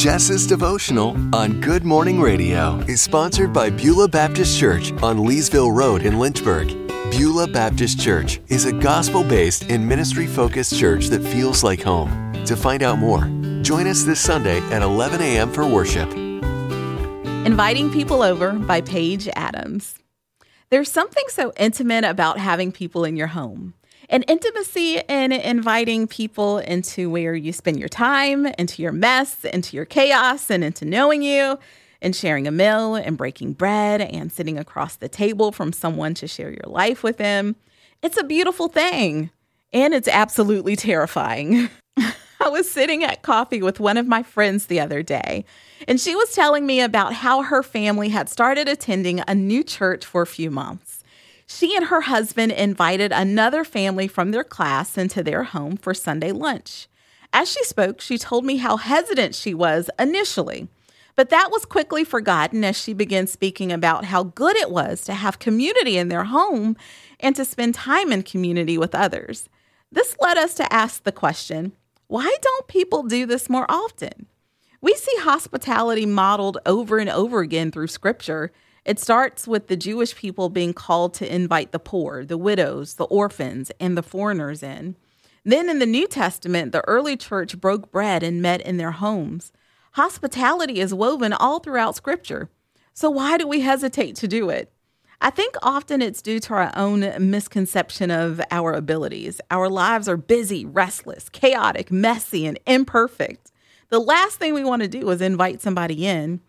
Jess's devotional on Good Morning Radio is sponsored by Beulah Baptist Church on Leesville Road in Lynchburg. Beulah Baptist Church is a gospel based and ministry focused church that feels like home. To find out more, join us this Sunday at 11 a.m. for worship. Inviting People Over by Paige Adams. There's something so intimate about having people in your home. An intimacy in inviting people into where you spend your time, into your mess, into your chaos, and into knowing you, and sharing a meal and breaking bread and sitting across the table from someone to share your life with them. It's a beautiful thing, and it's absolutely terrifying. I was sitting at coffee with one of my friends the other day, and she was telling me about how her family had started attending a new church for a few months. She and her husband invited another family from their class into their home for Sunday lunch. As she spoke, she told me how hesitant she was initially, but that was quickly forgotten as she began speaking about how good it was to have community in their home and to spend time in community with others. This led us to ask the question why don't people do this more often? We see hospitality modeled over and over again through scripture. It starts with the Jewish people being called to invite the poor, the widows, the orphans, and the foreigners in. Then in the New Testament, the early church broke bread and met in their homes. Hospitality is woven all throughout Scripture. So why do we hesitate to do it? I think often it's due to our own misconception of our abilities. Our lives are busy, restless, chaotic, messy, and imperfect. The last thing we want to do is invite somebody in.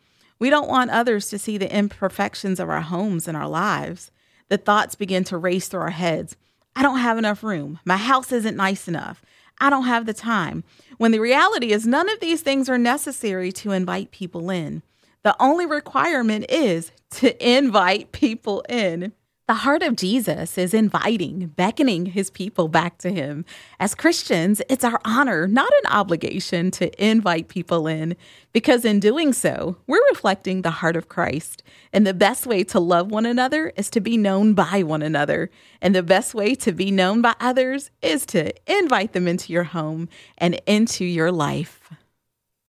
We don't want others to see the imperfections of our homes and our lives. The thoughts begin to race through our heads. I don't have enough room. My house isn't nice enough. I don't have the time. When the reality is, none of these things are necessary to invite people in. The only requirement is to invite people in. The heart of Jesus is inviting, beckoning his people back to him. As Christians, it's our honor, not an obligation, to invite people in, because in doing so, we're reflecting the heart of Christ. And the best way to love one another is to be known by one another. And the best way to be known by others is to invite them into your home and into your life.